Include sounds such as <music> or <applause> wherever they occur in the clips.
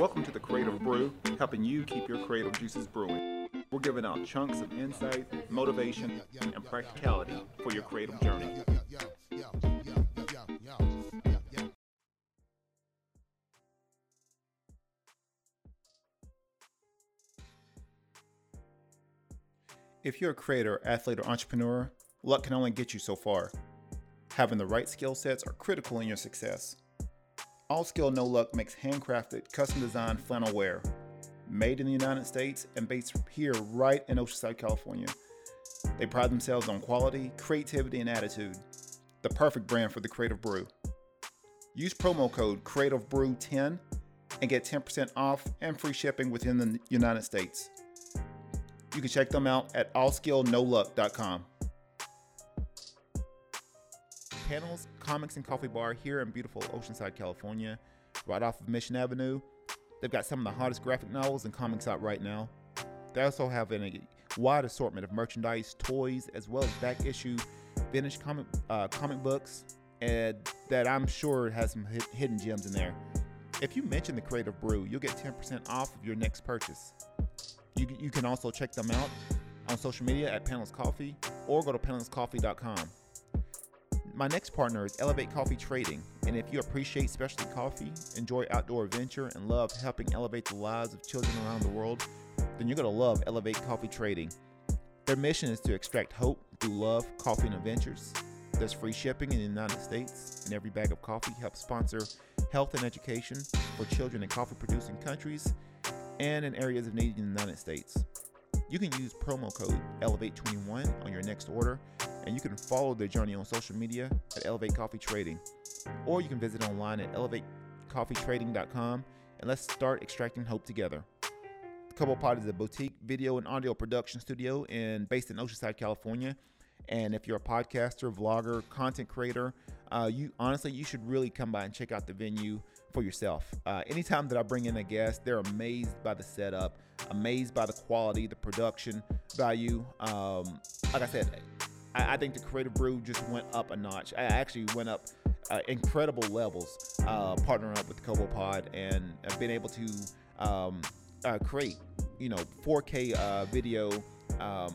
Welcome to the Creative Brew, helping you keep your creative juices brewing. We're giving out chunks of insight, motivation, and practicality for your creative journey. If you're a creator, athlete, or entrepreneur, luck can only get you so far. Having the right skill sets are critical in your success. All Skill No Luck makes handcrafted, custom designed flannel wear, made in the United States and based here right in Oceanside, California. They pride themselves on quality, creativity, and attitude. The perfect brand for the Creative Brew. Use promo code CreativeBrew10 and get 10% off and free shipping within the United States. You can check them out at allskillnoluck.com. Panels, Comics and Coffee Bar here in beautiful Oceanside, California, right off of Mission Avenue. They've got some of the hottest graphic novels and comics out right now. They also have a wide assortment of merchandise, toys, as well as back issue vintage comic uh, comic books, and that I'm sure has some hidden gems in there. If you mention the Creative Brew, you'll get 10% off of your next purchase. You, you can also check them out on social media at Panels Coffee or go to panelscoffee.com. My next partner is Elevate Coffee Trading, and if you appreciate specialty coffee, enjoy outdoor adventure, and love helping elevate the lives of children around the world, then you're going to love Elevate Coffee Trading. Their mission is to extract hope through love, coffee, and adventures. There's free shipping in the United States, and every bag of coffee helps sponsor health and education for children in coffee producing countries and in areas of need in the United States. You can use promo code Elevate21 on your next order, and you can follow their journey on social media at Elevate Coffee Trading. Or you can visit online at elevatecoffeetrading.com and let's start extracting hope together. The Kobo Pod is a boutique video and audio production studio in based in Oceanside, California. And if you're a podcaster, vlogger, content creator, uh, you honestly you should really come by and check out the venue for yourself. Uh, anytime that I bring in a guest, they're amazed by the setup, amazed by the quality, the production value. Um, like I said, I, I, think the Creative Brew just went up a notch. I actually went up uh, incredible levels uh, partnering up with Kobo Pod and I've been able to um, uh, create, you know, 4K uh, video. Um,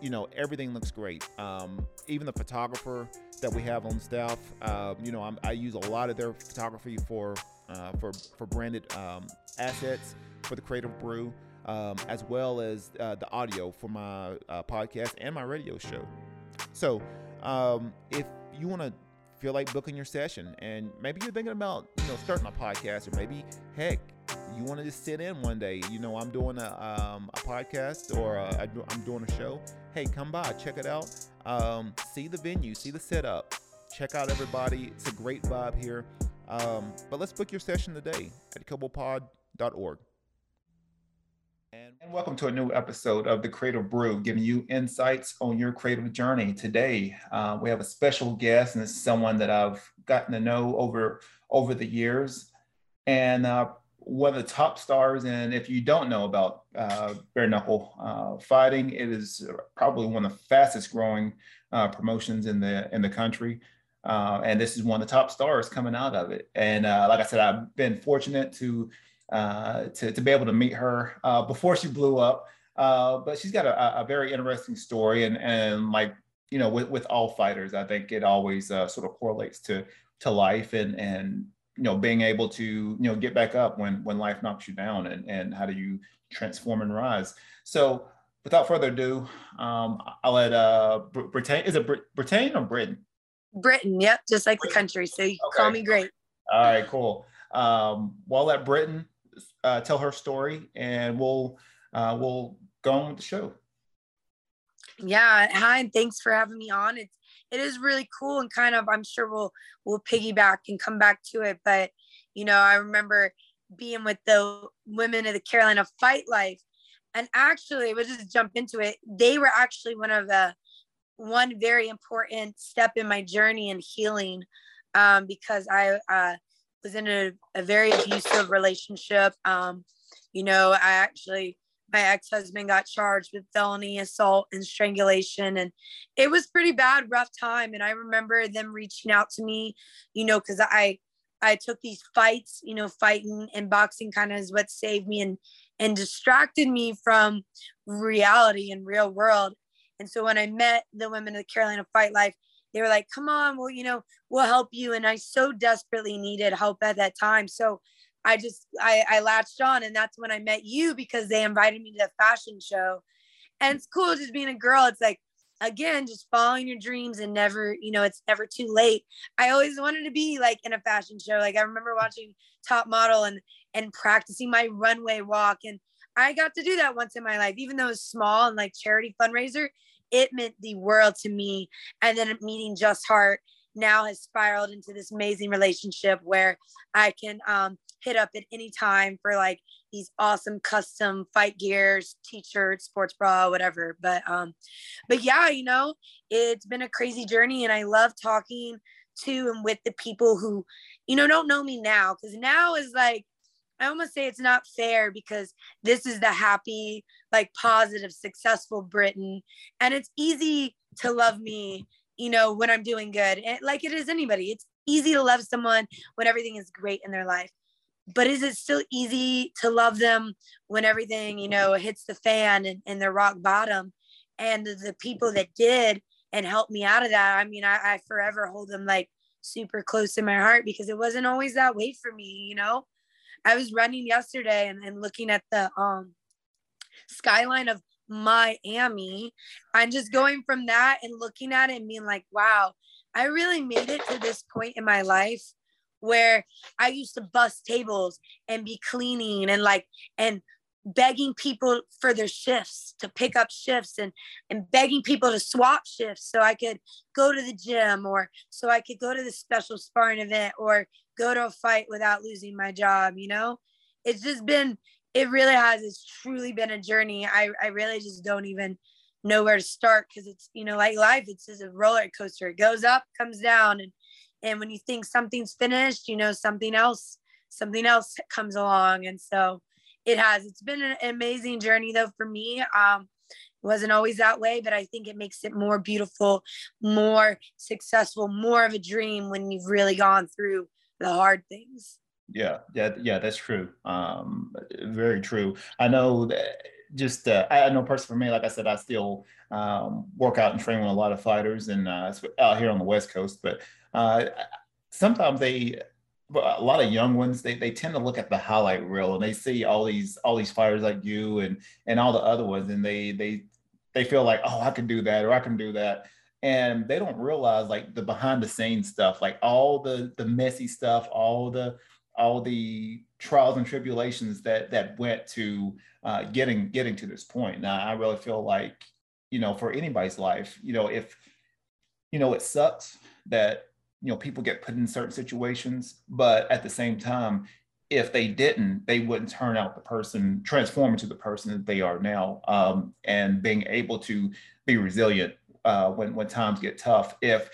you know, everything looks great. Um, even the photographer that we have on staff, uh, you know, I'm, i use a lot of their photography for uh, for for branded um, assets for the Creative Brew, um, as well as uh, the audio for my uh, podcast and my radio show. So, um, if you want to feel like booking your session, and maybe you're thinking about you know starting a podcast, or maybe heck, you want to just sit in one day. You know, I'm doing a, um, a podcast or i am doing a show. Hey, come by, check it out. Um, see the venue, see the setup, check out everybody. It's a great vibe here. Um, but let's book your session today at kobopod.org. And, welcome to a new episode of the Creative Brew, giving you insights on your creative journey. Today, uh, we have a special guest, and this is someone that I've gotten to know over over the years. And uh, one of the top stars. And if you don't know about uh, bare knuckle uh, fighting, it is probably one of the fastest growing uh, promotions in the in the country. Uh, and this is one of the top stars coming out of it. And like I said, I've been fortunate to uh, to, to be able to meet her before she blew up. but she's got a, a, very interesting story, and and like you know, with, with all fighters, I think it always sort of correlates to to life and and you know being able to you know get back up when when life knocks you down and and how do you transform and rise so without further ado um i'll let uh britain is it britain or britain britain yep just like britain. the country so you okay. call me great all right cool um well i'll let britain uh, tell her story and we'll uh we'll go on with the show. Yeah hi and thanks for having me on. It's it is really cool and kind of i'm sure we'll we'll piggyback and come back to it but you know i remember being with the women of the carolina fight life and actually we'll just jump into it. They were actually one of the one very important step in my journey and healing um, because i uh, was in a, a very abusive relationship um, you know i actually my ex-husband got charged with felony assault and strangulation and it was pretty bad rough time and i remember them reaching out to me you know because i I took these fights, you know, fighting and boxing kind of is what saved me and and distracted me from reality and real world. And so when I met the women of the Carolina Fight Life, they were like, come on, well, you know, we'll help you. And I so desperately needed help at that time. So I just, I, I latched on and that's when I met you because they invited me to the fashion show. And it's cool just being a girl. It's like, again, just following your dreams and never, you know, it's never too late. I always wanted to be like in a fashion show. Like I remember watching Top Model and, and practicing my runway walk. And I got to do that once in my life, even though it was small and like charity fundraiser it meant the world to me. And then meeting Just Heart now has spiraled into this amazing relationship where I can um, hit up at any time for like these awesome custom fight gears, t-shirts, sports bra, whatever. But um, but yeah, you know, it's been a crazy journey, and I love talking to and with the people who, you know, don't know me now because now is like I almost say it's not fair because this is the happy, like positive, successful Britain. And it's easy to love me, you know, when I'm doing good. Like it is anybody. It's easy to love someone when everything is great in their life. But is it still easy to love them when everything, you know, hits the fan and, and they're rock bottom? And the people that did and helped me out of that, I mean, I, I forever hold them like super close in my heart because it wasn't always that way for me, you know? I was running yesterday and, and looking at the um skyline of Miami. And just going from that and looking at it and being like, wow, I really made it to this point in my life where I used to bust tables and be cleaning and like and begging people for their shifts to pick up shifts and and begging people to swap shifts so I could go to the gym or so I could go to the special sparring event or go to a fight without losing my job, you know? It's just been, it really has, it's truly been a journey. I, I really just don't even know where to start because it's, you know, like life, it's just a roller coaster. It goes up, comes down. And, and when you think something's finished, you know, something else, something else comes along. And so it has, it's been an amazing journey though for me. Um, it wasn't always that way, but I think it makes it more beautiful, more successful, more of a dream when you've really gone through the hard things. Yeah, yeah, yeah, that's true. Um, very true. I know that just uh, I know personally for me, like I said, I still um, work out and train with a lot of fighters and uh, out here on the West Coast. But uh, sometimes they, a lot of young ones, they, they tend to look at the highlight reel and they see all these all these fighters like you and and all the other ones, and they they they feel like, oh, I can do that or I can do that. And they don't realize like the behind the scenes stuff like all the the messy stuff all the all the trials and tribulations that that went to uh, getting getting to this point. Now i really feel like you know for anybody's life you know if you know it sucks that you know people get put in certain situations but at the same time if they didn't they wouldn't turn out the person transform into the person that they are now um, and being able to be resilient uh, when when times get tough. If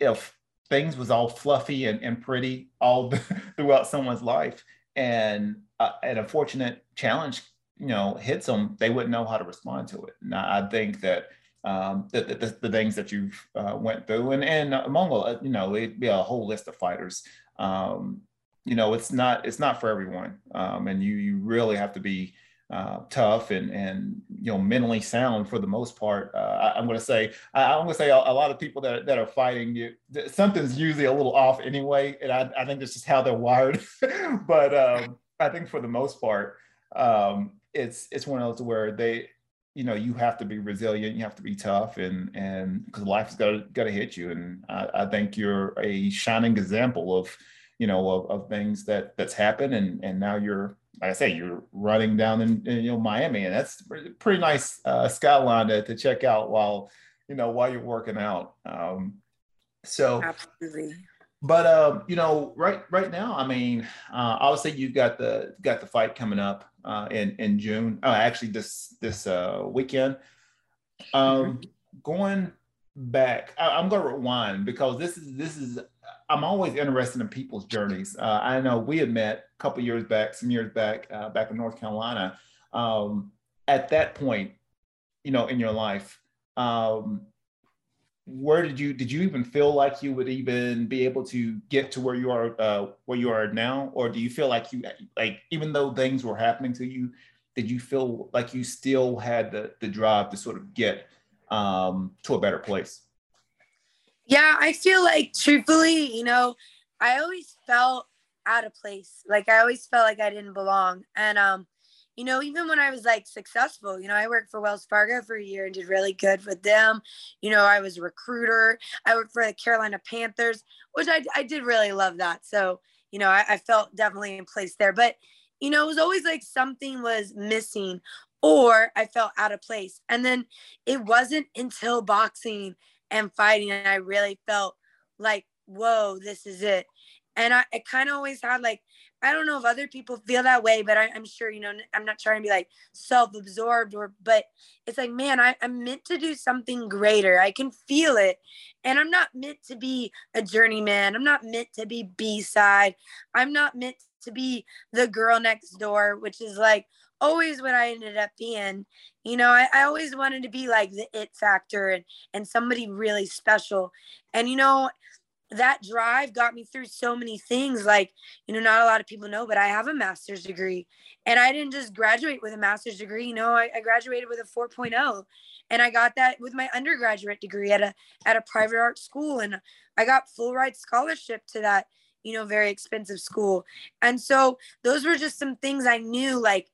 if things was all fluffy and, and pretty all <laughs> throughout someone's life, and uh, an unfortunate challenge, you know, hits them, they wouldn't know how to respond to it. And I think that um, the, the, the, things that you've uh, went through, and and among uh, you know, it'd be a whole list of fighters. Um, you know, it's not it's not for everyone, um, and you you really have to be uh, tough and and you know mentally sound for the most part. Uh, I, am going to say I, am going to say a, a, lot of people that that are fighting you something's usually a little off anyway, and I, I think that's just how they're wired. <laughs> but um, I think for the most part, um, it's it's one of those where they you know you have to be resilient, you have to be tough, and and because life is gonna gonna hit you, and I, I think you're a shining example of you know of, of things that that's happened, and and now you're like I say, you're running down in, in you know Miami, and that's pretty nice uh, skyline to, to check out while you know while you're working out. Um, so absolutely. But uh, you know, right right now, I mean, uh, obviously you've got the got the fight coming up uh, in in June. Oh, actually, this this uh, weekend. Um, <laughs> going back, I, I'm going to rewind because this is this is I'm always interested in people's journeys. Uh, I know we had met a couple years back, some years back, uh, back in North Carolina. Um, at that point, you know, in your life, um, where did you did you even feel like you would even be able to get to where you are uh, where you are now, or do you feel like you like even though things were happening to you, did you feel like you still had the the drive to sort of get um, to a better place? Yeah, I feel like truthfully, you know, I always felt out of place. Like I always felt like I didn't belong. And um, you know, even when I was like successful, you know, I worked for Wells Fargo for a year and did really good with them. You know, I was a recruiter. I worked for the Carolina Panthers, which I, I did really love that. So, you know, I, I felt definitely in place there. But, you know, it was always like something was missing or I felt out of place. And then it wasn't until boxing and fighting and I really felt like, whoa, this is it. And I, I kind of always had like I don't know if other people feel that way, but I, am sure, you know, I'm not trying to be like self absorbed or, but it's like, man, I, I'm meant to do something greater. I can feel it. And I'm not meant to be a journeyman. I'm not meant to be B side. I'm not meant to be the girl next door, which is like always what I ended up being. You know, I, I always wanted to be like the it factor and, and somebody really special. And, you know, that drive got me through so many things like you know not a lot of people know but i have a master's degree. And i didn't just graduate with a master's degree you know i, I graduated with a 4.0 and i got that with my undergraduate degree at a at a private art school. And i got full ride scholarship to that you know very expensive school. And so those were just some things i knew like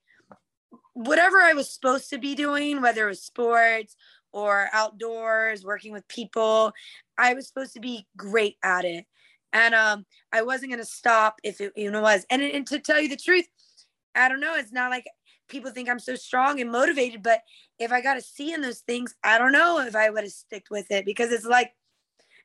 whatever i was supposed to be doing whether it was sports or outdoors, working with people. I was supposed to be great at it. And um, I wasn't going to stop if it even was. And, and to tell you the truth, I don't know. It's not like people think I'm so strong and motivated, but if I got to see in those things, I don't know if I would have sticked with it because it's like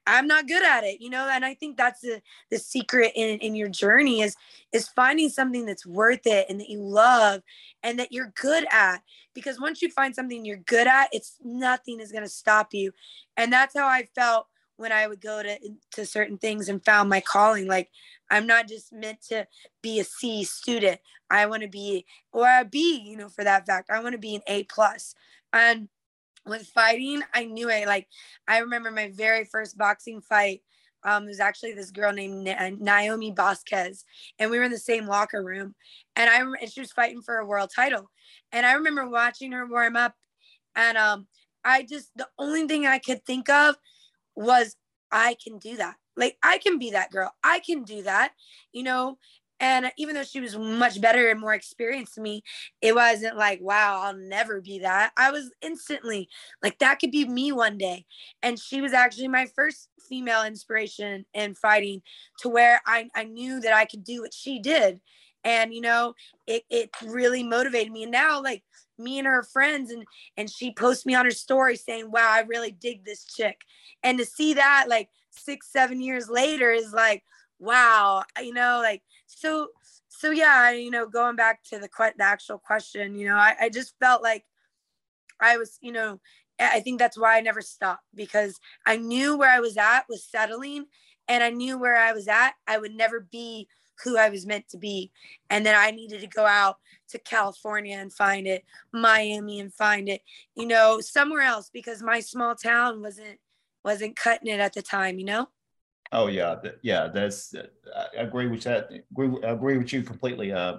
I'm not good at it, you know, and I think that's the the secret in in your journey is is finding something that's worth it and that you love and that you're good at because once you find something you're good at, it's nothing is going to stop you. And that's how I felt when I would go to to certain things and found my calling like I'm not just meant to be a C student. I want to be or a B, you know, for that fact. I want to be an A plus. And with fighting, I knew it. Like I remember my very first boxing fight. Um, it was actually this girl named uh, Naomi Vasquez, and we were in the same locker room. And I and she was fighting for a world title, and I remember watching her warm up, and um, I just the only thing I could think of was I can do that. Like I can be that girl. I can do that, you know. And even though she was much better and more experienced than me, it wasn't like, wow, I'll never be that. I was instantly like, that could be me one day. And she was actually my first female inspiration in fighting to where I, I knew that I could do what she did. And, you know, it, it really motivated me. And now, like, me and her friends and and she posts me on her story saying wow i really dig this chick and to see that like six seven years later is like wow you know like so so yeah you know going back to the, que- the actual question you know I, I just felt like i was you know i think that's why i never stopped because i knew where i was at was settling and i knew where i was at i would never be who i was meant to be. And then i needed to go out to california and find it miami and find it you know somewhere else because my small town wasn't wasn't cutting it at the time you know Oh yeah, yeah. That's I agree with that. Agree, agree with you completely. Uh,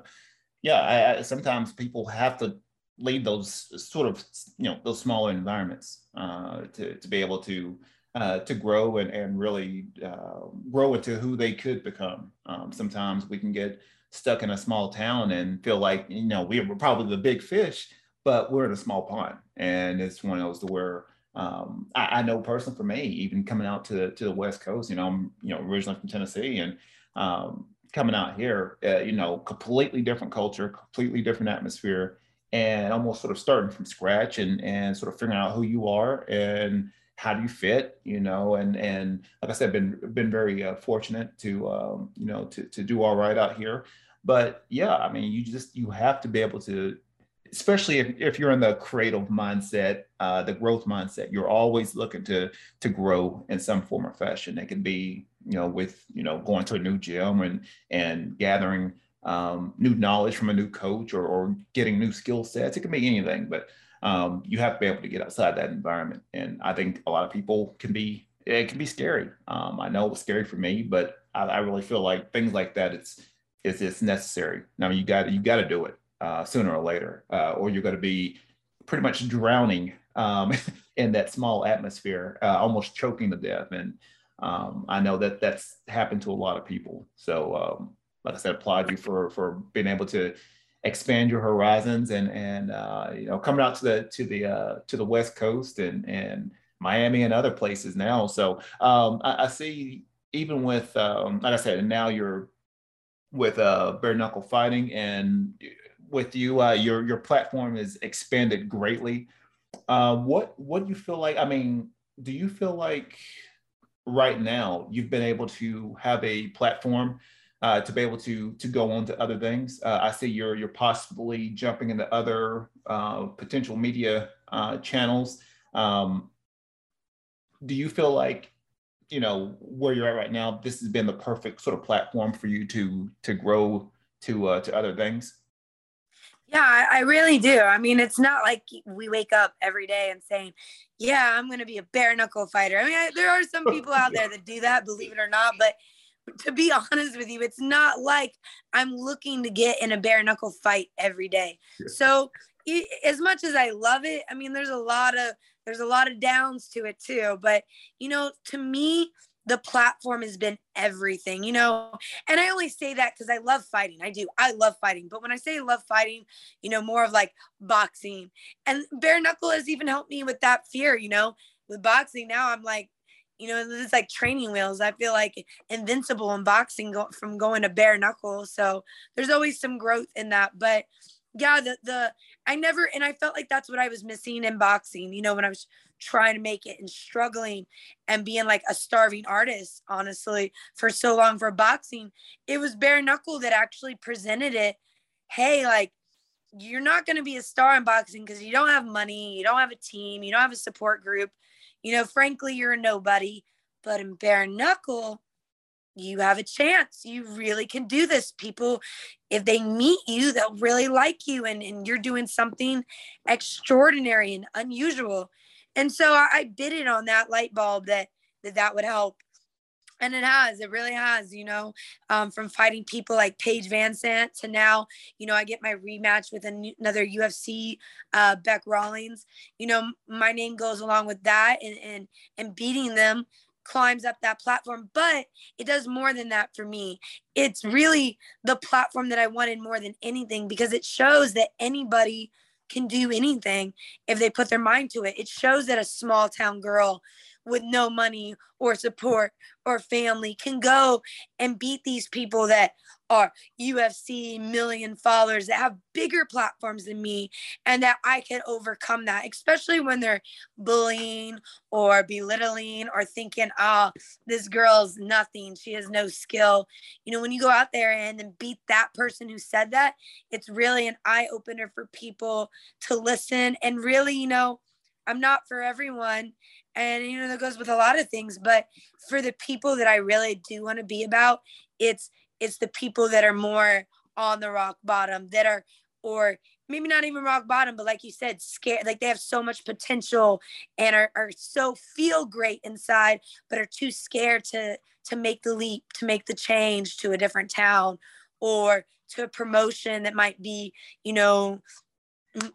yeah, I, I, sometimes people have to leave those sort of you know those smaller environments uh, to to be able to uh, to grow and and really uh, grow into who they could become. Um, sometimes we can get stuck in a small town and feel like you know we're probably the big fish, but we're in a small pond, and it's one of those where um, I, I, know personally for me, even coming out to to the West Coast, you know, I'm you know originally from Tennessee, and um, coming out here, uh, you know, completely different culture, completely different atmosphere, and almost sort of starting from scratch and and sort of figuring out who you are and how do you fit, you know, and and like I said, been been very uh, fortunate to um, you know to to do all right out here, but yeah, I mean, you just you have to be able to especially if, if you're in the creative mindset, uh, the growth mindset, you're always looking to to grow in some form or fashion. It can be, you know, with you know going to a new gym and and gathering um, new knowledge from a new coach or, or getting new skill sets. It can be anything, but um, you have to be able to get outside that environment. And I think a lot of people can be it can be scary. Um, I know it was scary for me, but I, I, really feel like things like that it's it's, it's necessary. Now you got you got to do it uh, sooner or later, uh, or you're going to be pretty much drowning um, <laughs> in that small atmosphere, uh, almost choking to death. And um, I know that that's happened to a lot of people. So, um, like I said, applaud you for for being able to expand your horizons and and uh, you know coming out to the to the uh, to the West Coast and and Miami and other places now. So um, I, I, see even with um, like I said, and now you're with uh, bare knuckle fighting and with you, uh, your your platform is expanded greatly. Uh, what what do you feel like? I mean, do you feel like right now you've been able to have a platform uh, to be able to to go on to other things. Uh, I see you're you're possibly jumping into other uh, potential media uh, channels. Um, do you feel like you know where you're at right now? This has been the perfect sort of platform for you to to grow to uh, to other things. Yeah, I, I, really do. I mean, it's not like we wake up every day and saying, "Yeah, I'm going to be a bare knuckle fighter." I mean, I, there are some <laughs> people out there that do that, believe it or not. But to be <laughs> honest with you, it's not like I'm looking to get in a bare knuckle fight every day. So it, as much as I love it, I mean, there's a lot of there's a lot of downs to it too. But you know, to me, the platform has been everything, you know. And I only say that because I love fighting. I do. I love fighting. But when I say love fighting, you know, more of like boxing and bare knuckle has even helped me with that fear, you know. With boxing now, I'm like, you know, it's like training wheels. I feel like invincible in boxing go, from going to bare knuckle. So there's always some growth in that. But yeah, the the I never and I felt like that's what I was missing in boxing. You know, when I was trying to make it and struggling and being like a starving artist, honestly, for so long for boxing, it was bare knuckle that actually presented it. Hey, like you're not going to be a star in boxing because you don't have money, you don't have a team, you don't have a support group you know, frankly, you're a nobody, but in bare knuckle, you have a chance. You really can do this. People, if they meet you, they'll really like you, and, and you're doing something extraordinary and unusual. And so I, I bid it on that light bulb that that, that would help and it has it really has you know um, from fighting people like paige VanZant to now you know i get my rematch with another ufc uh, bec rawlings you know my name goes along with that and and and beating them climbs up that platform but it does more than that for me. It's really the platform that i wanted more than anything because it shows that anybody can do anything if they put their mind to it. It shows that a small town girl with no money or support or family can go and beat these people that are UFC million followers that have bigger platforms than me and that I can overcome that, especially when they're bullying or belittling or thinking, oh, this girl's nothing. She has no skill. You know, when you go out there and then beat that person who said that, it's really an eye opener for people to listen and really, you know, I'm not for everyone. And you know that goes with a lot of things but for the people that i really do want to be about it's it's the people that are more on the rock bottom that are or maybe not even rock bottom but like you said scared like they have so much potential and are, are so feel great inside but are too scared to to make the leap to make the change to a different town or to a promotion that might be you know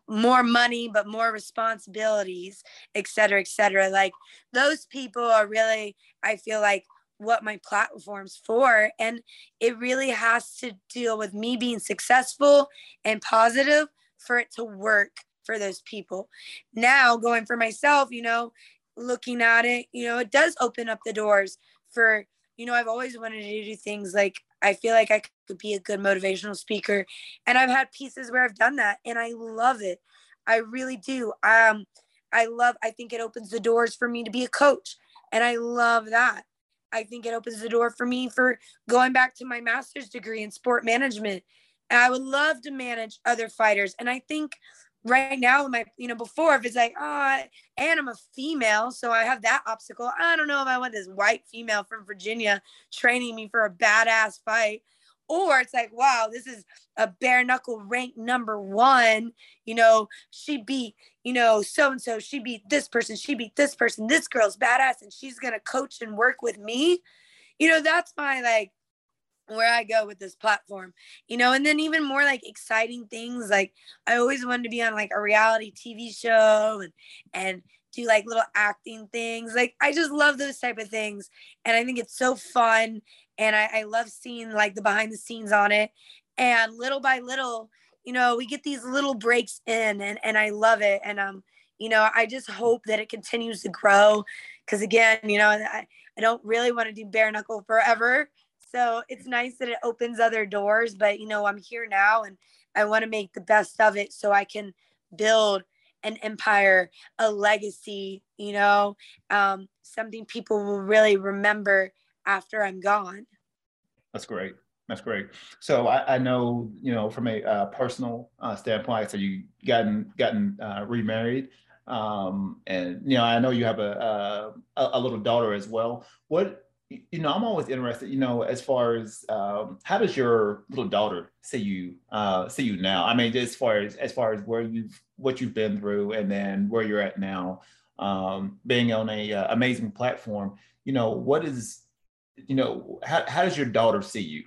more money but more responsibilities et cetera et cetera. Like those people are really i feel like what my platform's for. And it really has to deal with me being successful and positive for it to work for those people. Now going for myself you know looking at it you know it does open up the doors for you know i've always wanted to do things like I feel like I be a good motivational speaker. And I've had pieces where I've done that and I love it. I really do. Um, I love, I think it opens the doors for me to be a coach. And I love that. I think it opens the door for me for going back to my master's degree in sport management. And I would love to manage other fighters. And I think right now my you know before if it's like oh and i'm a female so i have that obstacle i don't know if i want this white female from virginia training me for a badass fight or it's like, wow, this is a bare knuckle rank number one. You know, she beat, you know, so and so, she beat this person, she beat this person, this girl's badass, and she's gonna coach and work with me. You know, that's my like where I go with this platform, you know, and then even more like exciting things. Like I always wanted to be on like a reality TV show and and do like little acting things. Like I just love those type of things. And I think it's so fun. And I, I love seeing like the behind the scenes on it. And little by little, you know, we get these little breaks in and, and I love it. And um, you know, I just hope that it continues to grow. Cause again, you know, I, I don't really want to do bare knuckle forever. So it's nice that it opens other doors, but you know, I'm here now and I want to make the best of it so I can build an empire, a legacy, you know, um, something people will really remember after I'm gone. That's great. That's great. So I, I know, you know, from a uh, personal uh, standpoint, so you gotten gotten uh, remarried, um, and you know, I know you have a, a a little daughter as well. What you know, I'm always interested, you know, as far as um, how does your little daughter see you uh, see you now? I mean, as far as as far as where you've what you've been through, and then where you're at now, um, being on a uh, amazing platform. You know, what is, you know, how how does your daughter see you?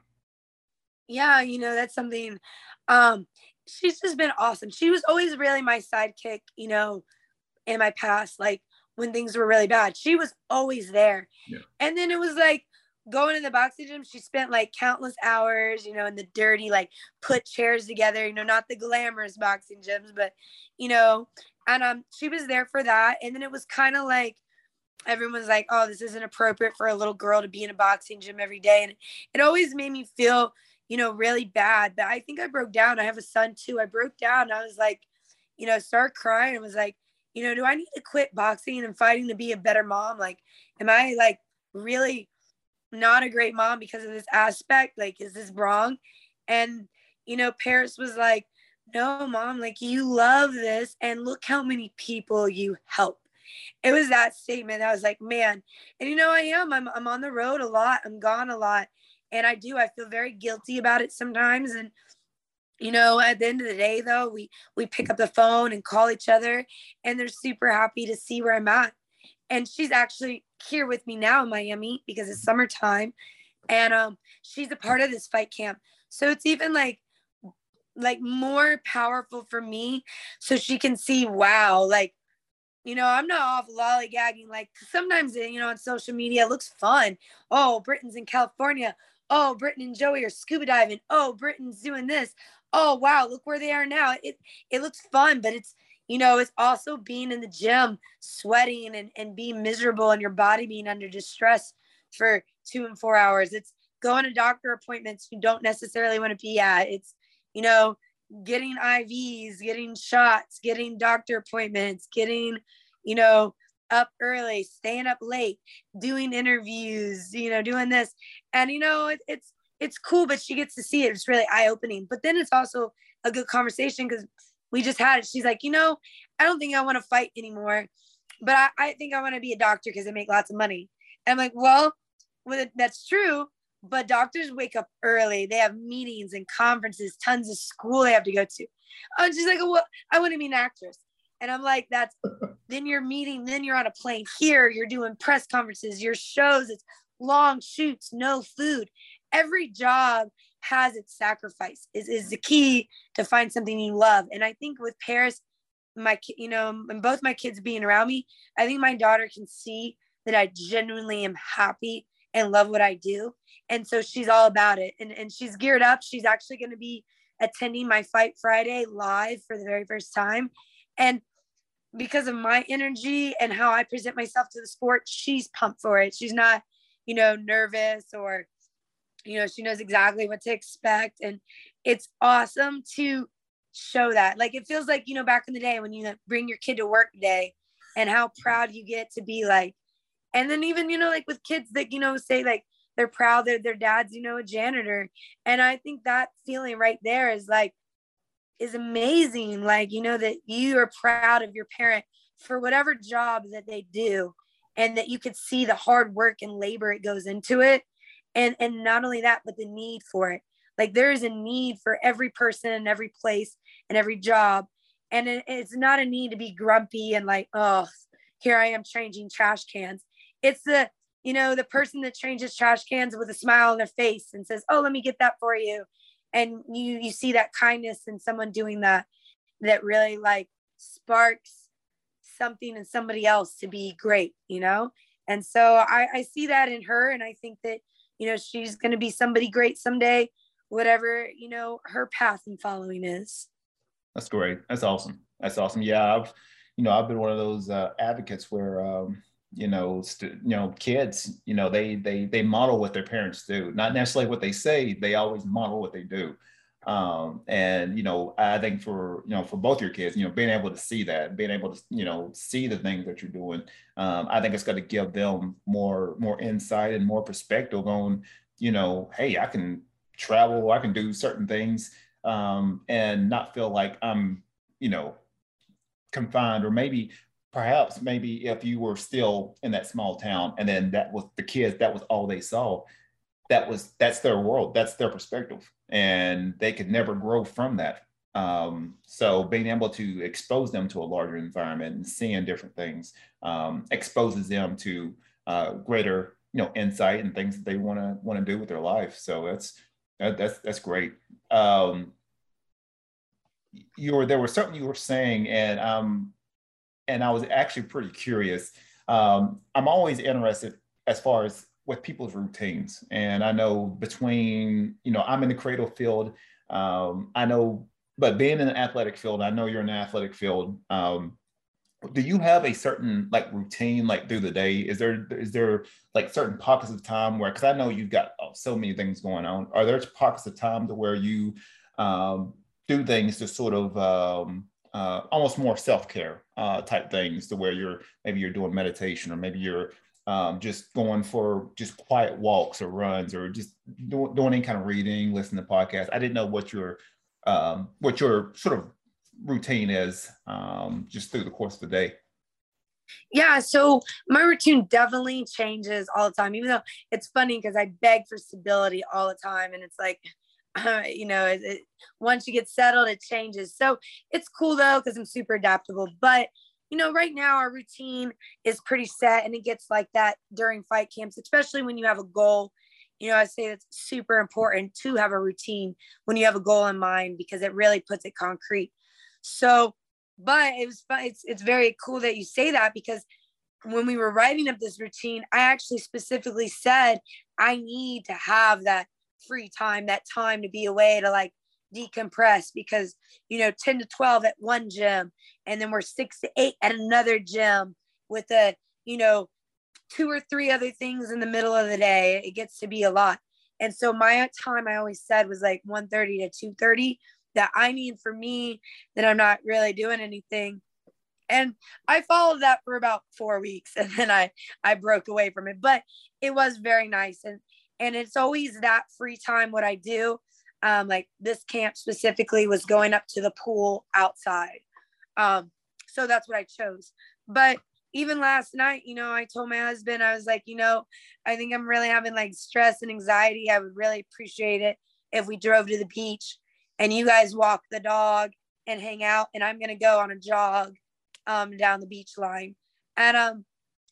Yeah, you know, that's something. Um, she's just been awesome. She was always really my sidekick, you know, in my past, like when things were really bad. She was always there. Yeah. And then it was like going to the boxing gym, she spent like countless hours, you know, in the dirty, like put chairs together, you know, not the glamorous boxing gyms, but you know, and um she was there for that. And then it was kind of like everyone's like, oh, this isn't appropriate for a little girl to be in a boxing gym every day. And it always made me feel, you know, really bad. But I think I broke down. I have a son too. I broke down. I was like, you know, start crying. I was like, you know, do I need to quit boxing and fighting to be a better mom? Like, am I like really not a great mom because of this aspect? Like, is this wrong? And, you know, Paris was like, no, mom, like you love this. And look how many people you help. It was that statement. I was like, man, and you know, I am. I'm, I'm on the road a lot. I'm gone a lot. And I do. I feel very guilty about it sometimes. And you know at the end of the day though we we pick up the phone and call each other and they're super happy to see where i'm at and she's actually here with me now in miami because it's summertime and um she's a part of this fight camp so it's even like like more powerful for me so she can see wow like you know i'm not off lollygagging like sometimes eh, you know on social media it looks fun oh britain's in california oh Britain and Joey are scuba diving. Oh, Britain's doing this oh wow, look where they are now. It it looks fun, but it's you know, it's also being in the gym, sweating and, and being miserable and your body being under distress for two and four hours. It's going to doctor appointments you don't necessarily want to be at. It's, you know, getting IVs, getting shots, getting doctor appointments, getting, you know, up early, staying up late, doing interviews, you know, doing this. And, you know, it, it's, it's cool, but she gets to see it. It's really eye opening. But then it's also a good conversation because we just had it. She's like, you know, I don't think I want to fight anymore, but I, I think I want to be a doctor because I make lots of money. And I'm like, well, well, that's true. But doctors wake up early. They have meetings and conferences, tons of school they have to go to. Oh, and she's like, well, I want to be an actress. And I'm like, that's <laughs> then you're meeting, then you're on a plane here, you're doing press conferences, your shows, it's long shoots, no food every job has its sacrifice is, is the key to find something you love and i think with paris my you know and both my kids being around me i think my daughter can see that i genuinely am happy and love what i do. And so she's all about it. And, and she's geared up. She's actually going to be attending my fight friday live for the very first time. And because of my energy and how i present myself to the sport she's pumped for it. She's not you know nervous or you know she knows exactly what to expect. And it's awesome to show that. Like it feels like you know back in the day when you bring your kid to work day and how proud you get to be like and then even you know like with kids that you know say like they're proud that their dad's you know a janitor. And i think that feeling right there is like is amazing like you know that you are proud of your parent for whatever job that they do and that you could see the hard work and labor it goes into it. And and not only that but the need for it. Like there is a need for every person and every place and every job. And it, it's not a need to be grumpy and like oh here i am changing trash cans it's the you know the person that changes trash cans with a smile on their face and says oh let me get that for you. And you you see that kindness in someone doing that that really like sparks something in somebody else to be great you know? And so i i see that in her and i think that you know she's going to be somebody great someday whatever you know her path and following is. That's great. That's awesome. That's awesome. Yeah i've you know i've been one of those uh, advocates where um you know st- you know kids you know they they they model what their parents do. Not necessarily what they say they always model what they do. Um, and you know i think for you know for both your kids you know being able to see that being able to you know see the things that you're doing um, i think it's going to give them more more insight and more perspective on you know hey i can travel i can do certain things um, and not feel like i'm you know confined or maybe perhaps maybe if you were still in that small town and then that was the kids that was all they saw that was that's their world that's their perspective. And they could never grow from that. Um, so being able to expose them to a larger environment and seeing different things um, exposes them to uh, greater you know insight and things that they want to want to do with their life. So that's that, that's that's great. Um, you were there was something you were saying and um and I was actually pretty curious. Um, I'm always interested as far as with people's routines, and I know between you know I'm in the cradle field. Um, I know, but being in an athletic field, I know you're in an athletic field. Um, do you have a certain like routine like through the day is there is there like certain pockets of time where because i know you've got oh, so many things going on are there pockets of time to where you um, do things to sort of um, uh, almost more self-care uh, type things to where you're maybe you're doing meditation or maybe you're um, just going for just quiet walks or runs or just doing, doing any kind of reading, listening to podcasts. I didn't know what your um, what your sort of routine is um, just through the course of the day. Yeah, so my routine definitely changes all the time. Even though it's funny because I beg for stability all the time, and it's like <laughs> you know, it, it, once you get settled, it changes. So it's cool though, because I'm super adaptable. But, you know, right now our routine is pretty set and it gets like that during fight camps, especially when you have a goal. You know, I say it's super important to have a routine when you have a goal in mind because it really puts it concrete. So, but it was fun. It's, it's very cool that you say that because when we were writing up this routine, I actually specifically said I need to have that free time, that time to be away to like decompress because, you know, 10 to 12 at one gym and then we're six to eight at another gym with a, you know, two or three other things in the middle of the day. It gets to be a lot. And so my time I always said was like 1:30 to 2:30 that I need for me that I'm not really doing anything. And I followed that for about 4 weeks <laughs> and then I I broke away from it. But it was very nice and and it's always that free time what i do um, like this camp specifically was going up to the pool outside. Um, so that's what i chose. But even last night you know i told my husband i was like you know i think i'm really having like stress and anxiety. I would really appreciate it if we drove to the beach and you guys walk the dog and hang out and i'm going to go on a jog um, down the beach line. And um,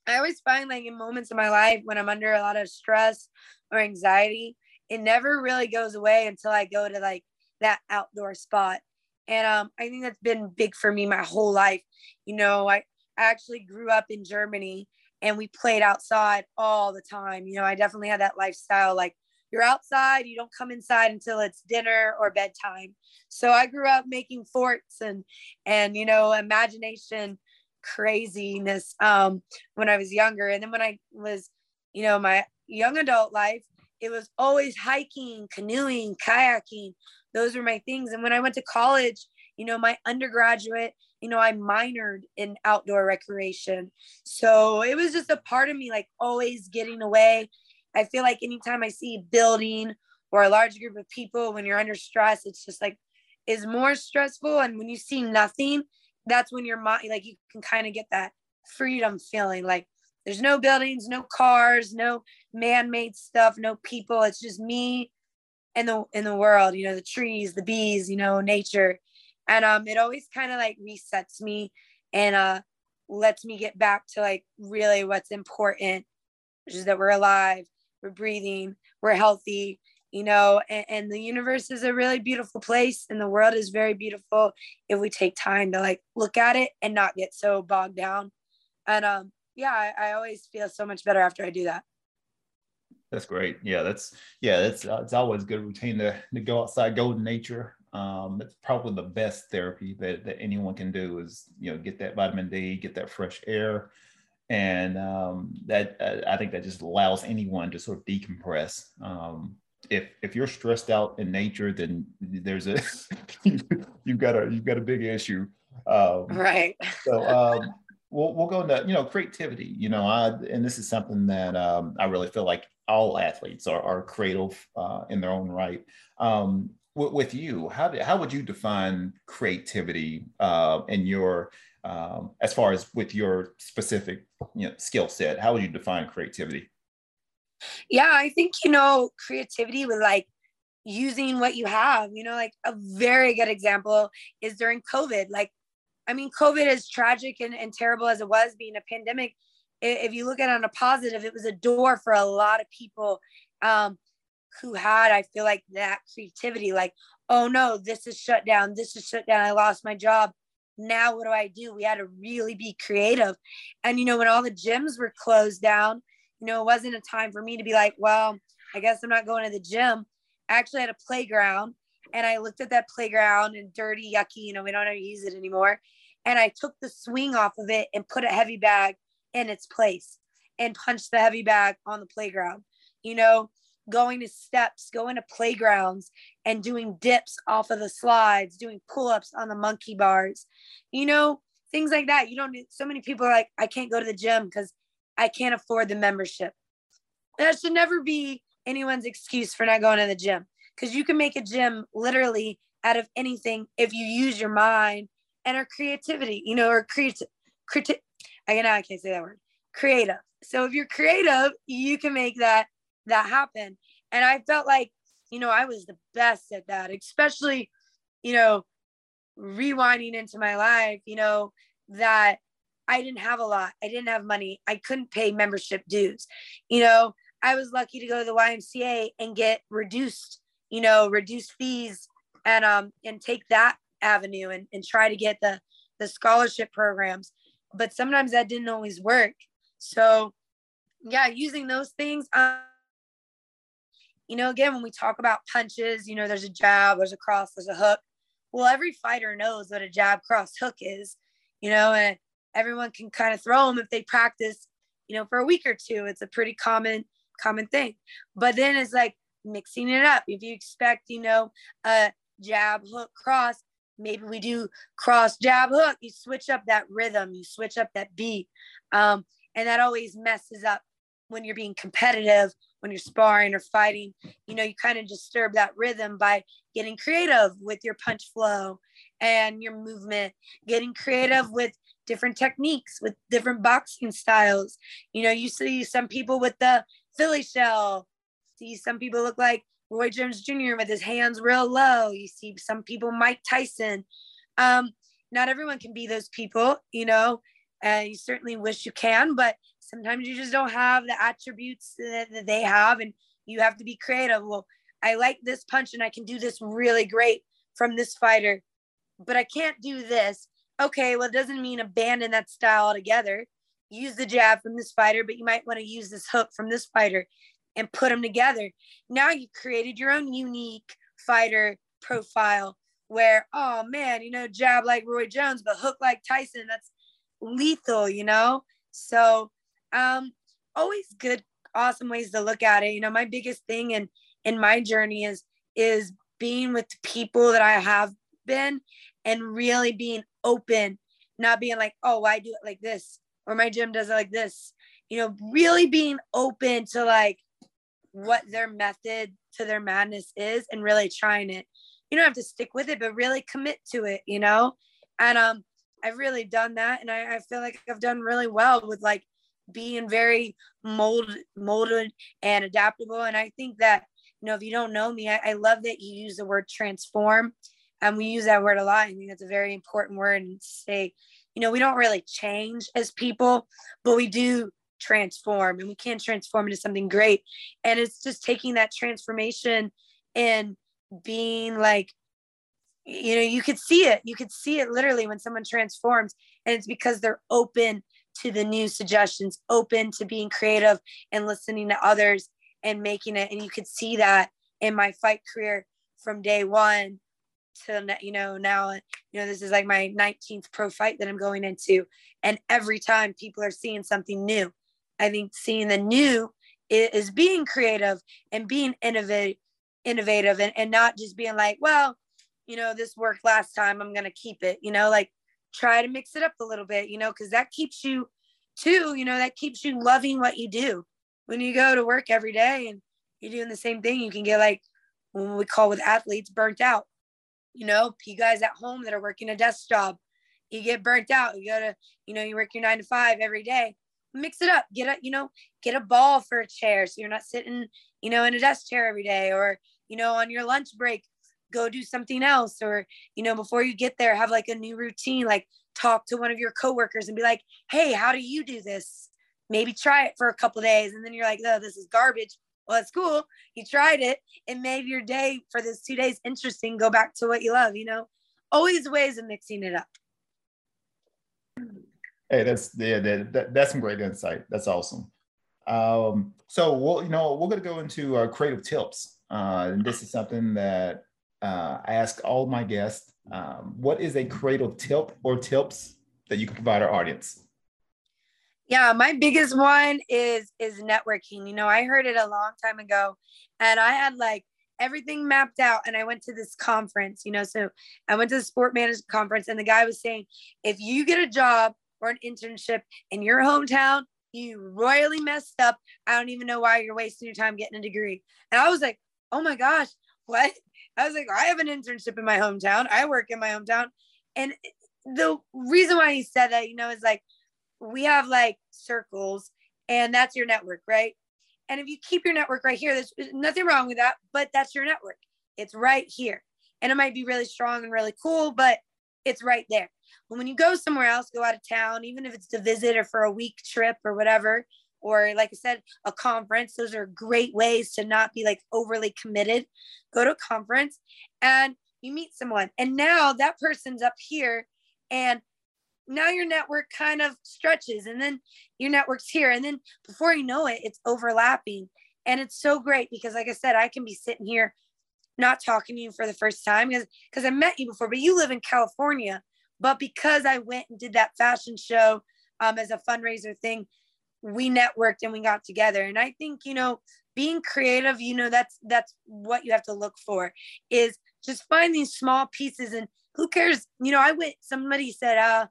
I always find like in moments of my life when I'm under a lot of stress or anxiety, it never really goes away until I go to like that outdoor spot. And um, I think that's been big for me my whole life. You know, I, I actually grew up in Germany and we played outside all the time. You know, I definitely had that lifestyle. Like you're outside, you don't come inside until it's dinner or bedtime. So I grew up making forts and and you know, imagination craziness um, when I was younger. And then when I was, you know, my young adult life, it was always hiking, canoeing, kayaking. Those were my things. And when I went to college, you know, my undergraduate, you know, I minored in outdoor recreation. So it was just a part of me, like always getting away. I feel like anytime I see a building or a large group of people, when you're under stress, it's just like, is more stressful. And when you see nothing, that's when your mind like you can kind of get that freedom feeling like there's no buildings no cars no man-made stuff no people. It's just me and the in the world you know the trees the bees you know nature. And um it always kind of like resets me and uh lets me get back to like really what's important which is that we're alive we're breathing we're healthy you know and, and, the universe is a really beautiful place and the world is very beautiful if we take time to like look at it and not get so bogged down. And um yeah I, I always feel so much better after i do that that's great yeah that's yeah that's uh, it's always a good routine to, to go outside go to nature um it's probably the best therapy that, that anyone can do is you know get that vitamin d get that fresh air and um, that uh, I think that just allows anyone to sort of decompress. Um, if if you're stressed out in nature, then there's a <laughs> you've got a you've got a big issue. Um, right. so um, we'll we'll go into you know creativity. You know, I and this is something that um, I really feel like all athletes are, are creative uh, in their own right. Um, with, with you, how did, how would you define creativity uh, in your um, as far as with your specific you know skill set? How would you define creativity? Yeah, I think, you know, creativity with like using what you have, you know, like a very good example is during COVID. Like, I mean, COVID is tragic and, and terrible as it was being a pandemic. If you look at it on a positive, it was a door for a lot of people um, who had, I feel like, that creativity. Like, oh no, this is shut down. This is shut down. I lost my job. Now, what do I do? We had to really be creative. And, you know, when all the gyms were closed down, you know, it wasn't a time for me to be like, well, I guess I'm not going to the gym. I actually had a playground and I looked at that playground and dirty, yucky, you know, we don't ever use it anymore. And I took the swing off of it and put a heavy bag in its place and punched the heavy bag on the playground. You know, going to steps, going to playgrounds and doing dips off of the slides, doing pull ups on the monkey bars, you know, things like that. You don't, so many people are like, I can't go to the gym because I can't afford the membership. That should never be anyone's excuse for not going to the gym because you can make a gym literally out of anything if you use your mind and our creativity, you know, or creative, creative. I can I can't say that word. Creative. So if you're creative, you can make that that happen. And I felt like, you know, I was the best at that, especially, you know, rewinding into my life, you know, that I didn't have a lot. I didn't have money. I couldn't pay membership dues. You know, I was lucky to go to the YMCA and get reduced, you know, reduced fees and um and take that avenue and, and try to get the the scholarship programs. But sometimes that didn't always work. So yeah, using those things. Um, you know, again, when we talk about punches, you know, there's a jab, there's a cross, there's a hook. Well, every fighter knows what a jab, cross, hook is, you know, and everyone can kind of throw them if they practice, you know, for a week or two. It's a pretty common common thing. But then it's like mixing it up. If you expect, you know, a jab, hook, cross, maybe we do cross, jab, hook. You switch up that rhythm, you switch up that beat. Um, and that always messes up when you're being competitive, when you're sparring or fighting. You know, you kind of disturb that rhythm by getting creative with your punch flow and your movement, getting creative with different techniques with different boxing styles. You know, you see some people with the Philly shell, see some people look like Roy Jones Jr. with his hands real low. You see some people, Mike Tyson. Um, not everyone can be those people, you know, and you certainly wish you can, but sometimes you just don't have the attributes that, that they have, and you have to be creative. Well, I like this punch and I can do this really great from this fighter, but I can't do this okay, well, it doesn't mean abandon that style altogether. Use the jab from this fighter, but you might want to use this hook from this fighter and put them together. Now you've created your own unique fighter profile where, oh man, you know, jab like Roy Jones, but hook like Tyson. That's lethal, you know? So, um, always good, awesome ways to look at it. You know, my biggest thing in in my journey is is being with the people that I have been and really being open, not being like, oh, I do it like this, or my gym does it like this. You know, really being open to like what their method to their madness is and really trying it. You don't have to stick with it, but really commit to it, you know? And um, I've really done that. And I, I feel like I've done really well with like being very molded, molded and adaptable. And I think that you know, if you don't know me, I, I love that you use the word transform. And we use that word a lot. I think that's a very important word and say, you know, we don't really change as people, but we do transform and we can transform into something great. And it's just taking that transformation and being like, you know, you could see it. You could see it literally when someone transforms. And it's because they're open to the new suggestions, open to being creative and listening to others and making it. And you could see that in my fight career from day one to you know now you know this is like my 19th pro fight that i'm going into and every time people are seeing something new i think seeing the new is being creative and being innovative innovative and, and not just being like well you know this worked last time i'm to keep it you know like try to mix it up a little bit you know because that keeps you too you know that keeps you loving what you do when you go to work every day and you're doing the same thing, you can get like when we call with athletes burnt out. You know, you guys at home that are working a desk job, you get burnt out. You gotta, you know, you work your nine to five every day. Mix it up. Get a, you know, get a ball for a chair so you're not sitting, you know, in a desk chair every day, or you know, on your lunch break, go do something else, or you know, before you get there, have like a new routine. Like talk to one of your coworkers and be like, "Hey, how do you do this?" maybe try it for a couple days and then you're like, oh, this is garbage. Well, it's cool. You tried it and made your day for this two days interesting. Go back to what you love, you know, always ways of mixing it up. Hey, that's yeah, that, that's some great insight. That's awesome. Um, so we'll, you know, we're going to go into our creative tips. Uh, and this is something that uh, I ask all my guests. Um, what is a creative tip or tips that you can provide our audience? Yeah, my biggest one is is networking. You know, I heard it a long time ago and I had like everything mapped out and I went to this conference, you know, so I went to the sport management conference and the guy was saying if you get a job or an internship in your hometown, you royally messed up. I don't even know why you're wasting your time getting a degree. And I was like, "Oh my gosh, what?" <laughs> I was like, "I have an internship in my hometown. I work in my hometown." And the reason why he said that, you know, is like we have like circles and that's your network, right? And if you keep your network right here, there's nothing wrong with that, but that's your network. It's right here. And it might be really strong and really cool, but it's right there. But when you go somewhere else, go out of town, even if it's to visit or for a week trip or whatever, or like I said, a conference, those are great ways to not be like overly committed. Go to a conference and you meet someone. And now that person's up here and now your network kind of stretches and then your network's here and then before you know it it's overlapping and it's so great because like i said i can be sitting here not talking to you for the first time because because i met you before but you live in california but because i went and did that fashion show um, as a fundraiser thing we networked and we got together and i think you know being creative you know that's that's what you have to look for is just find these small pieces and who cares you know i went somebody said uh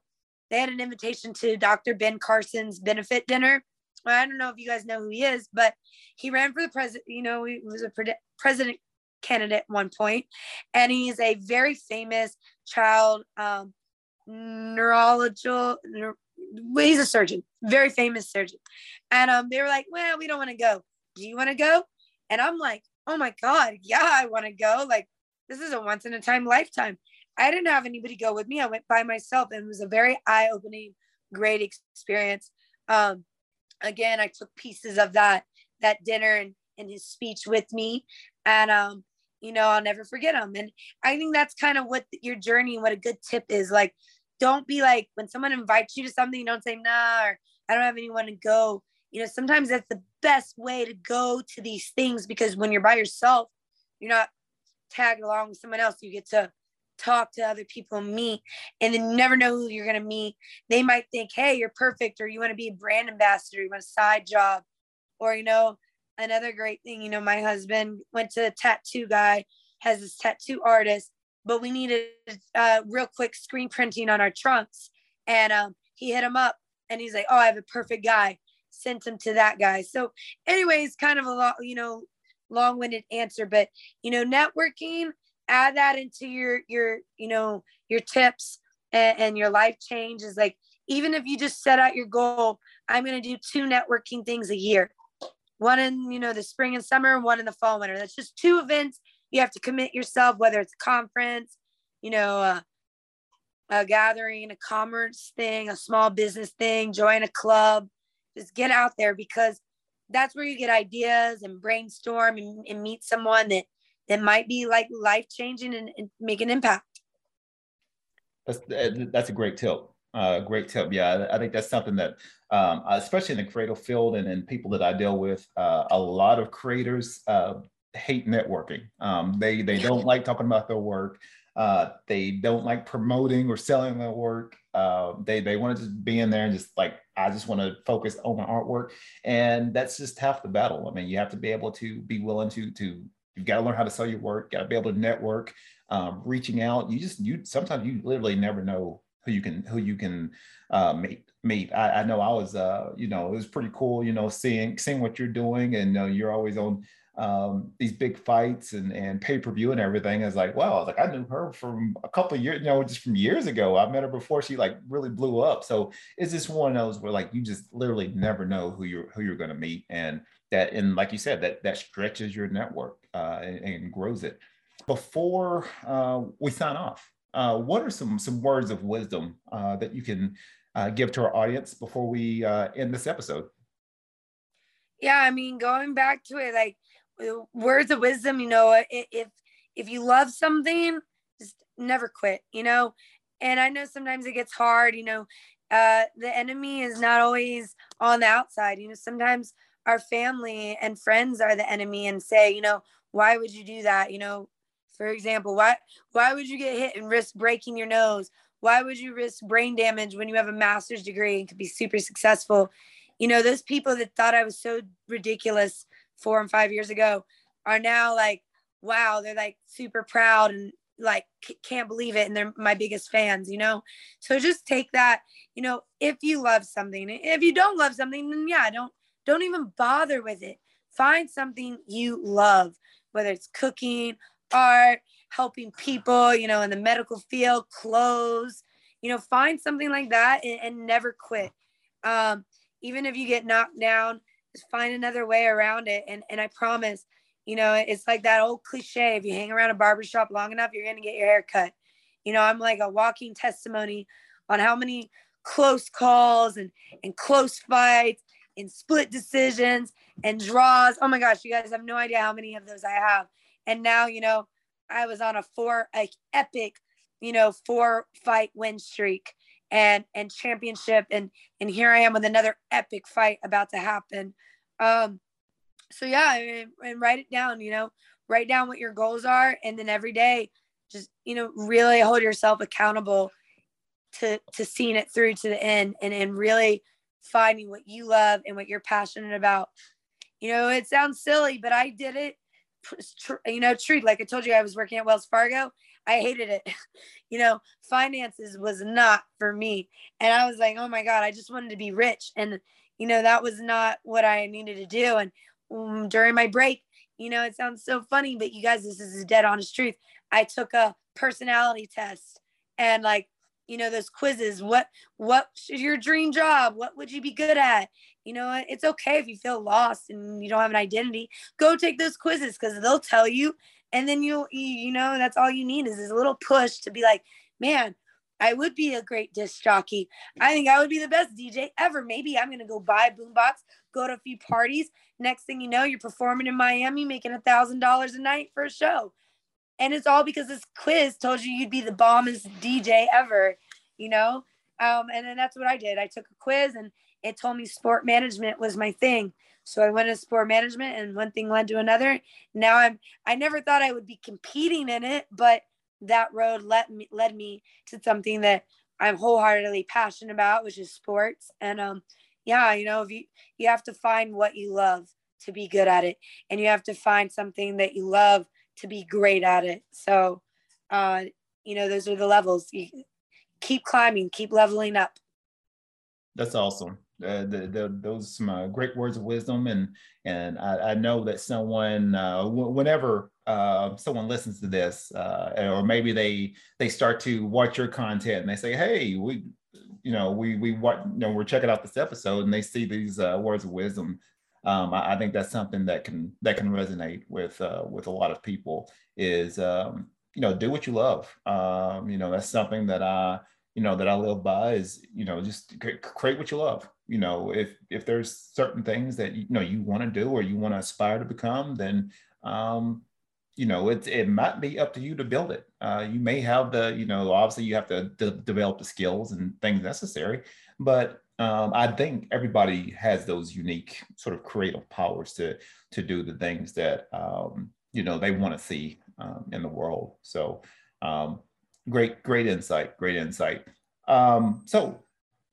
they had an invitation to Dr. Ben Carson's benefit dinner. I don't know if you guys know who he is, but he ran for the president. You know, he was a pre- president candidate at one point, and he's a very famous child um, neurological. Neuro, he's a surgeon, very famous surgeon. And um, they were like, "Well, we don't want to go. Do you want to go?" And I'm like, "Oh my god, yeah, I want to go. Like, this is a once in a time lifetime." I didn't have anybody go with me. I went by myself and it was a very eye opening, great experience. Um, again, I took pieces of that, that dinner and, and his speech with me. And, um, you know, I'll never forget them And I think that's kind of what your journey, what a good tip is like, don't be like, when someone invites you to something, don't say, nah, or I don't have anyone to go. You know, sometimes that's the best way to go to these things because when you're by yourself, you're not tagged along with someone else. You get to talk to other people, and meet, and then you never know who you're going to meet. They might think, hey, you're perfect, or you want to be a brand ambassador, you want a side job, or, you know, another great thing, you know, my husband went to a tattoo guy, has this tattoo artist, but we needed uh, real quick screen printing on our trunks. And um, he hit him up and he's like, oh, I have a perfect guy. Sent him to that guy. So, anyways, kind of a lot, you know, long winded answer, but, you know, networking add that into your your you know your tips and, and your life change is like even if you just set out your goal i'm going to do two networking things a year one in you know the spring and summer, one in the fall winter. That's just two events. You have to commit yourself, whether it's a conference, you know, a, a gathering, a commerce thing, a small business thing, join a club. Just get out there because that's where you get ideas and brainstorm and, and meet someone that that might be like life changing and, and, make an impact. That's that's a great tip. Uh, great tip. Yeah, I think that's something that, um, especially in the creative field and in people that I deal with, uh, a lot of creators uh, hate networking. Um, they they <laughs> don't like talking about their work. Uh, they don't like promoting or selling their work. Uh, they they want to just be in there and just like I just want to focus on my artwork, and that's just half the battle. I mean, you have to be able to be willing to to you've got to learn how to sell your work. Got to be able to network, um, reaching out. You just you sometimes you literally never know who you can who you can uh, meet meet. I, I know I was uh, you know it was pretty cool you know seeing seeing what you're doing and uh, you're always on um, these big fights and, and pay per view and everything. It's like, wow, I was like, I knew her from a couple years, you know, just from years ago. I met her before she like really blew up. So it's just one of those where like you just literally never know who you're who you're going to meet, and that and like you said, that that stretches your network uh, and, and, grows it. Before uh, we sign off, uh, what are some some words of wisdom uh, that you can uh, give to our audience before we uh, end this episode? Yeah, I mean, going back to it, like words of wisdom you know if if you love something just never quit you know? And i know sometimes it gets hard you know uh the enemy is not always on the outside you know? Sometimes our family and friends are the enemy and say you know why would you do that? You know for example why why would you get hit and risk breaking your nose why would you risk brain damage when you have a master's degree and could be super successful you know those people that thought i was so ridiculous four and five years ago are now like, wow, they're like super proud and like can't believe it. And they're my biggest fans, you know? So just take that, you know, if you love something, if you don't love something, then yeah, don't, don't even bother with it. Find something you love, whether it's cooking, art, helping people, you know, in the medical field, clothes, you know, find something like that and, and never quit. Um, even if you get knocked down, just find another way around it. And and I promise, you know, it's like that old cliche. If you hang around a barbershop long enough, you're gonna get your hair cut. You know, I'm like a walking testimony on how many close calls and and close fights and split decisions and draws. Oh my gosh, you guys have no idea how many of those I have. And now, you know, I was on a four like epic, you know, four fight win streak and and championship and and here I am with another epic fight about to happen. Um, so yeah, and, and write it down. You know, write down what your goals are, and then every day, just you know, really hold yourself accountable to to seeing it through to the end, and and really finding what you love and what you're passionate about. You know, it sounds silly, but I did it. You know, truth. Like I told you, I was working at Wells Fargo I hated it. <laughs> you know, finances was not for me. And I was like, oh my God, I just wanted to be rich. And, you know, that was not what I needed to do. And um, during my break, you know, it sounds so funny, but you guys, this is dead honest truth. I took a personality test and like, you know, those quizzes. What, what is your dream job? What would you be good at? You know, it's okay if you feel lost and you don't have an identity. Go take those quizzes because they'll tell you and then you you know that's all you need is this little push to be like man i would be a great disc jockey. I think i would be the best dj ever. Maybe i'm gonna go buy a boombox go to a few parties. Next thing you know you're performing in miami making a thousand dollars a night for a show. And it's all because this quiz told you you'd be the bombest dj ever you know? Um, and then that's what i did. I took a quiz and it told me sport management was my thing so I went to sport management and one thing led to another. Now I'm I never thought I would be competing in it, but that road led me led me to something that I'm wholeheartedly passionate about, which is sports. And um yeah, you know, if you you have to find what you love to be good at it and you have to find something that you love to be great at it. So uh you know, those are the levels. You keep climbing, keep leveling up. That's awesome uh, the, the, those some uh, great words of wisdom, and and I, I know that someone, uh, w- whenever uh, someone listens to this, uh, or maybe they they start to watch your content and they say, "Hey, we, you know, we we what, you know, we're checking out this episode," and they see these uh, words of wisdom. um, I, I, think that's something that can that can resonate with with a lot of people. Is um, you know do what you love. Um, you know that's something that I you know that I live by is you know just create what you love. You know if if there's certain things that you know you want to do or you want to aspire to become, then um, you know it it might be up to you to build it. Uh, you may have the you know obviously you have to de- develop the skills and things necessary, but um, I think everybody has those unique sort of creative powers to to do the things that um, you know they want to see um, in the world. So um, great, great insight, great insight. Um, so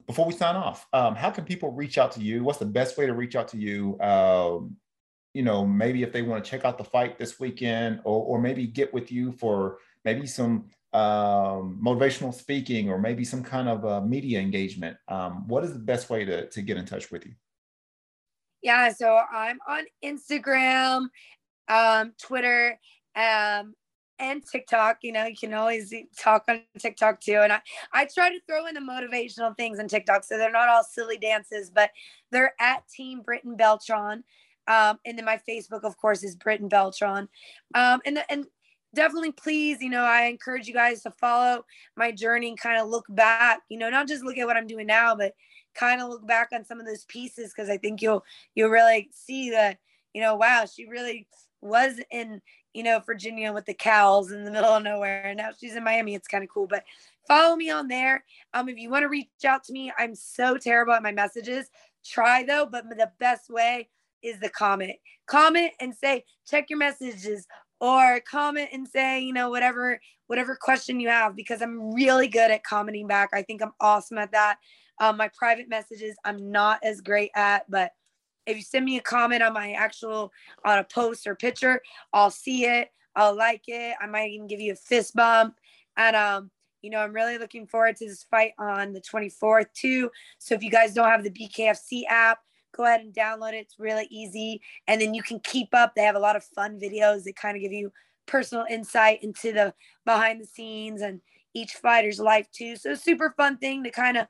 before we sign off, um, how can people reach out to you? What's the best way to reach out to you? you know, maybe if they want to check out the fight this weekend, or or maybe get with you for maybe some um, motivational speaking or maybe some kind of uh, media engagement, um, what is the best way to, to get in touch with you? Yeah, so I'm on Instagram, um, Twitter, um, and TikTok. You know, you can always talk on TikTok too. And I, I try to throw in the motivational things on TikTok. So they're not all silly dances, but they're at Team Britain Beltran. Um, and then my Facebook, of course, is Britain Beltran. Um, and, the, and definitely please you know i encourage you guys to follow my journey and kind of look back you know not just look at what i'm doing now but kind of look back on some of those pieces because i think you'll you'll really see that you know wow she really was in you know virginia with the cows in the middle of nowhere and now she's in miami it's kind of cool but follow me on there um if you want to reach out to me i'm so terrible at my messages try though but the best way is the comment comment and say check your messages or comment and say, you know, whatever whatever question you have because I'm really good at commenting back. I think I'm awesome at that. Um, my private messages I'm not as great at, but if you send me a comment on my actual on a post or picture, I'll see it. I'll like it. I might even give you a fist bump. And um, you know, I'm really looking forward to this fight on the 24th too. So if you guys don't have the BKFC app, go ahead and download it. It's really easy. And then you can keep up. They have a lot of fun videos that kind of give you personal insight into the behind the scenes and each fighter's life too. So super fun thing to kind of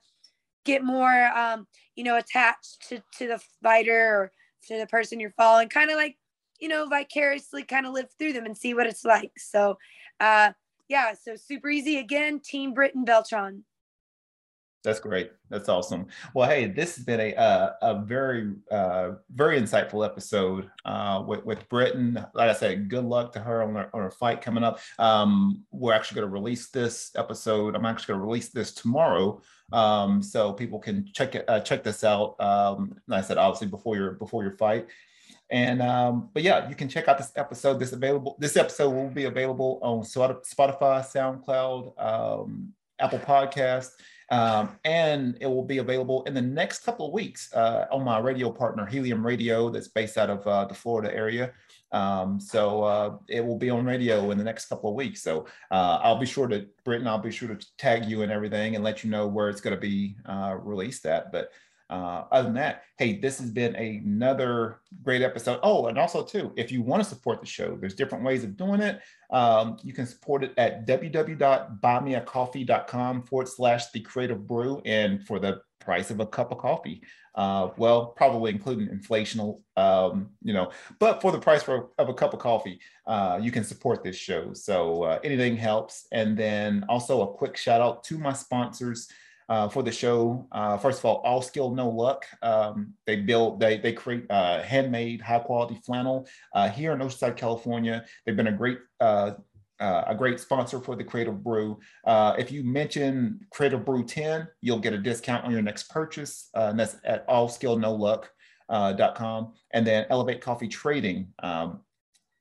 get more um, you know, attached to, to the fighter or to the person you're following, kind of like, you know, vicariously kind of live through them and see what it's like. So uh yeah, so super easy again, Team britain Beltran. That's great. That's awesome. Well, hey, this has been a uh, a very uh, very insightful episode uh, with with Britain. Like I said, good luck to her on her, on her fight coming up. Um, we're actually going to release this episode. I'm actually going to release this tomorrow, um, so people can check it uh, check this out. Um, like I said, obviously before your before your fight. And um, but yeah, you can check out this episode. This available. This episode will be available on Spotify, SoundCloud, um, Apple Podcast um, and it will be available in the next couple of weeks uh, on my radio partner, Helium Radio, that's based out of uh, the Florida area. Um, so uh, it will be on radio in the next couple of weeks. So uh, I'll be sure to, Britain, I'll be sure to tag you and everything and let you know where it's going to be uh, released at. But uh, other than that, hey, this has been another great episode. Oh, and also too, if you want to support the show, there's different ways of doing it. Um, you can support it at www.buymeacoffee.com forward slash the creative brew. And for the price of a cup of coffee, uh, well, probably including inflational, um, you know, but for the price for, of a cup of coffee, uh, you can support this show. So uh, anything helps. And then also a quick shout out to my sponsors uh, for the show. Uh, first of all, All Skill No Luck. Um, they build, they they create uh, handmade, high quality flannel uh, here in Oceanside, California. They've been a great uh, uh, a great sponsor for the Creative Brew. if you mention Creative Brew 10, you'll get a discount on your next purchase, and that's at allskillnoluck.com. and then Elevate Coffee Trading. Um,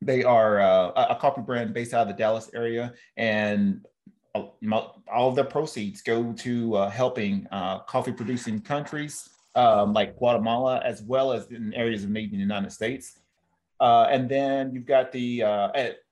they are uh, a coffee brand based out of the Dallas area, and all of their proceeds go to uh, helping uh, coffee producing countries um, like Guatemala, as well as in areas of need in the United States. Uh, and then you've got the, uh,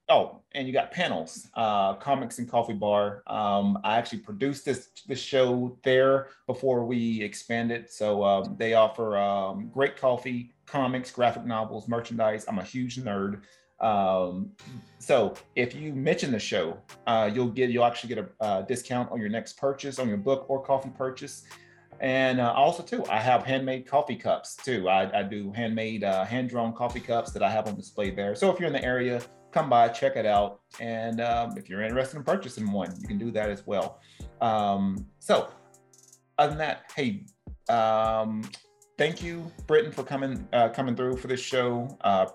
oh, and you got panels, uh, Comics and Coffee Bar. Um, I actually produced this, this show there before we expanded. So um, they offer um, great coffee, comics, graphic novels, merchandise. I'm a huge nerd. Um, so if you mention the show, uh, you'll get you'll actually get a uh, discount on your next purchase on your book or coffee purchase. And uh, also too, I have handmade coffee cups too. I, I do handmade, uh, hand-drawn coffee cups that I have on display there. So if you're in the area, come by, check it out. And um, if you're interested in purchasing one, you can do that as well. Um, so other than that, hey, um, thank you, Britain, for coming uh, coming through for this show. Uh,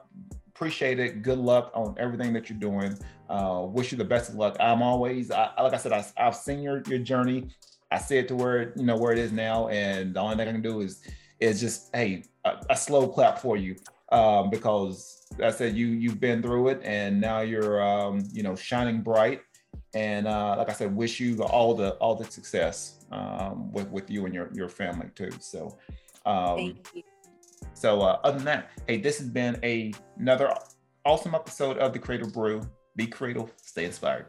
appreciate it. Good luck on everything that you're doing. Uh, wish you the best of luck. I'm always, I, like I said, I, have seen your your journey. I see it to where you know where it is now, and the only thing I can do is is just hey a, a slow clap for you um, because I said you you've been through it, and now you're um, you know shining bright. And uh, like I said, wish you all the all the success um, with with you and your your family too. So. Um, Thank you. So uh, other than that, hey, this has been a, another awesome episode of the Creative Brew. Be cradle, stay inspired.